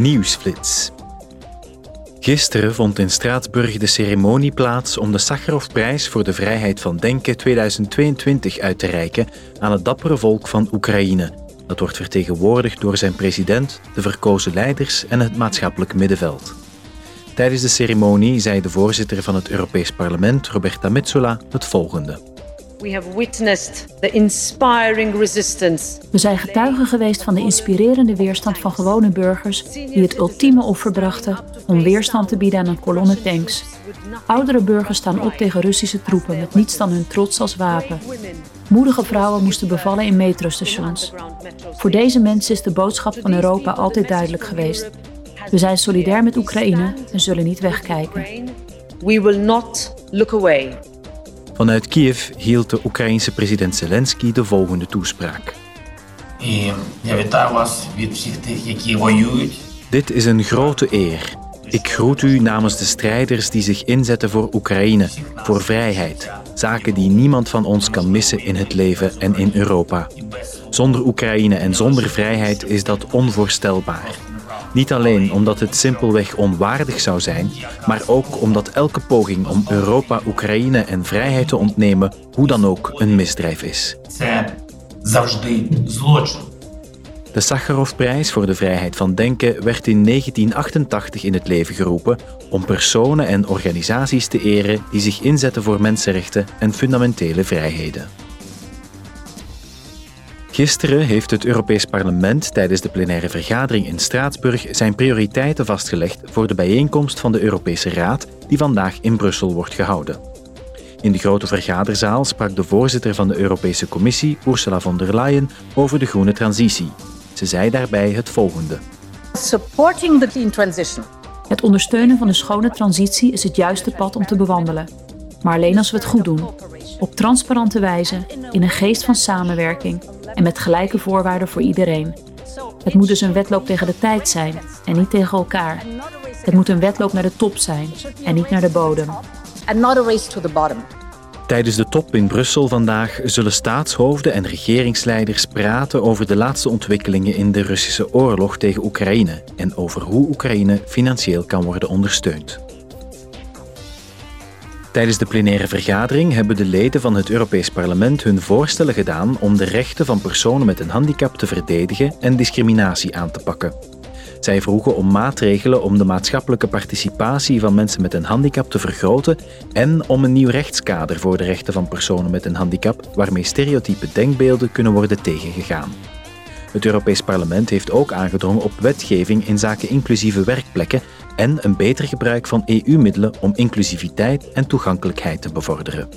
Nieuwsflits. Gisteren vond in Straatsburg de ceremonie plaats om de Sakharovprijs voor de vrijheid van denken 2022 uit te reiken aan het dappere volk van Oekraïne. Dat wordt vertegenwoordigd door zijn president, de verkozen leiders en het maatschappelijk middenveld. Tijdens de ceremonie zei de voorzitter van het Europees Parlement, Roberta Metsola, het volgende. We have witnessed the inspiring resistance. We zijn getuigen geweest van de inspirerende weerstand van gewone burgers die het ultieme offer brachten om weerstand te bieden aan een kolonne tanks. Oudere burgers staan op tegen Russische troepen met niets dan hun trots als wapen. Moedige vrouwen moesten bevallen in metrostations. Voor deze mensen is de boodschap van Europa altijd duidelijk geweest. We zijn solidair met Oekraïne en zullen niet wegkijken. We will not look away. Vanuit Kiev hield de Oekraïense president Zelensky de volgende toespraak. Dit is een grote eer. Ik groet u namens de strijders die zich inzetten voor Oekraïne, voor vrijheid, zaken die niemand van ons kan missen in het leven en in Europa. Zonder Oekraïne en zonder vrijheid is dat onvoorstelbaar. Niet alleen omdat het simpelweg onwaardig zou zijn, maar ook omdat elke poging om Europa, Oekraïne en vrijheid te ontnemen hoe dan ook een misdrijf is. De Sacharovprijs voor de vrijheid van denken werd in 1988 in het leven geroepen om personen en organisaties te eren die zich inzetten voor mensenrechten en fundamentele vrijheden. Gisteren heeft het Europees Parlement tijdens de plenaire vergadering in Straatsburg zijn prioriteiten vastgelegd voor de bijeenkomst van de Europese Raad die vandaag in Brussel wordt gehouden. In de grote vergaderzaal sprak de voorzitter van de Europese Commissie, Ursula von der Leyen, over de groene transitie. Ze zei daarbij het volgende. supporting the clean transition. Het ondersteunen van de schone transitie is het juiste pad om te bewandelen. Maar alleen als we het goed doen. Op transparante wijze, in een geest van samenwerking en met gelijke voorwaarden voor iedereen. Het moet dus een wedloop tegen de tijd zijn en niet tegen elkaar. Het moet een wedloop naar de top zijn en niet naar de bodem. And not a race to the bottom. Tijdens de top in Brussel vandaag zullen staatshoofden en regeringsleiders praten over de laatste ontwikkelingen in de Russische oorlog tegen Oekraïne en over hoe Oekraïne financieel kan worden ondersteund. Tijdens de plenaire vergadering hebben de leden van het Europees Parlement hun voorstellen gedaan om de rechten van personen met een handicap te verdedigen en discriminatie aan te pakken. Zij vroegen om maatregelen om de maatschappelijke participatie van mensen met een handicap te vergroten en om een nieuw rechtskader voor de rechten van personen met een handicap waarmee stereotype denkbeelden kunnen worden tegengegaan. Het Europees Parlement heeft ook aangedrongen op wetgeving in zaken inclusieve werkplekken en een beter gebruik van EU-middelen om inclusiviteit en toegankelijkheid te bevorderen.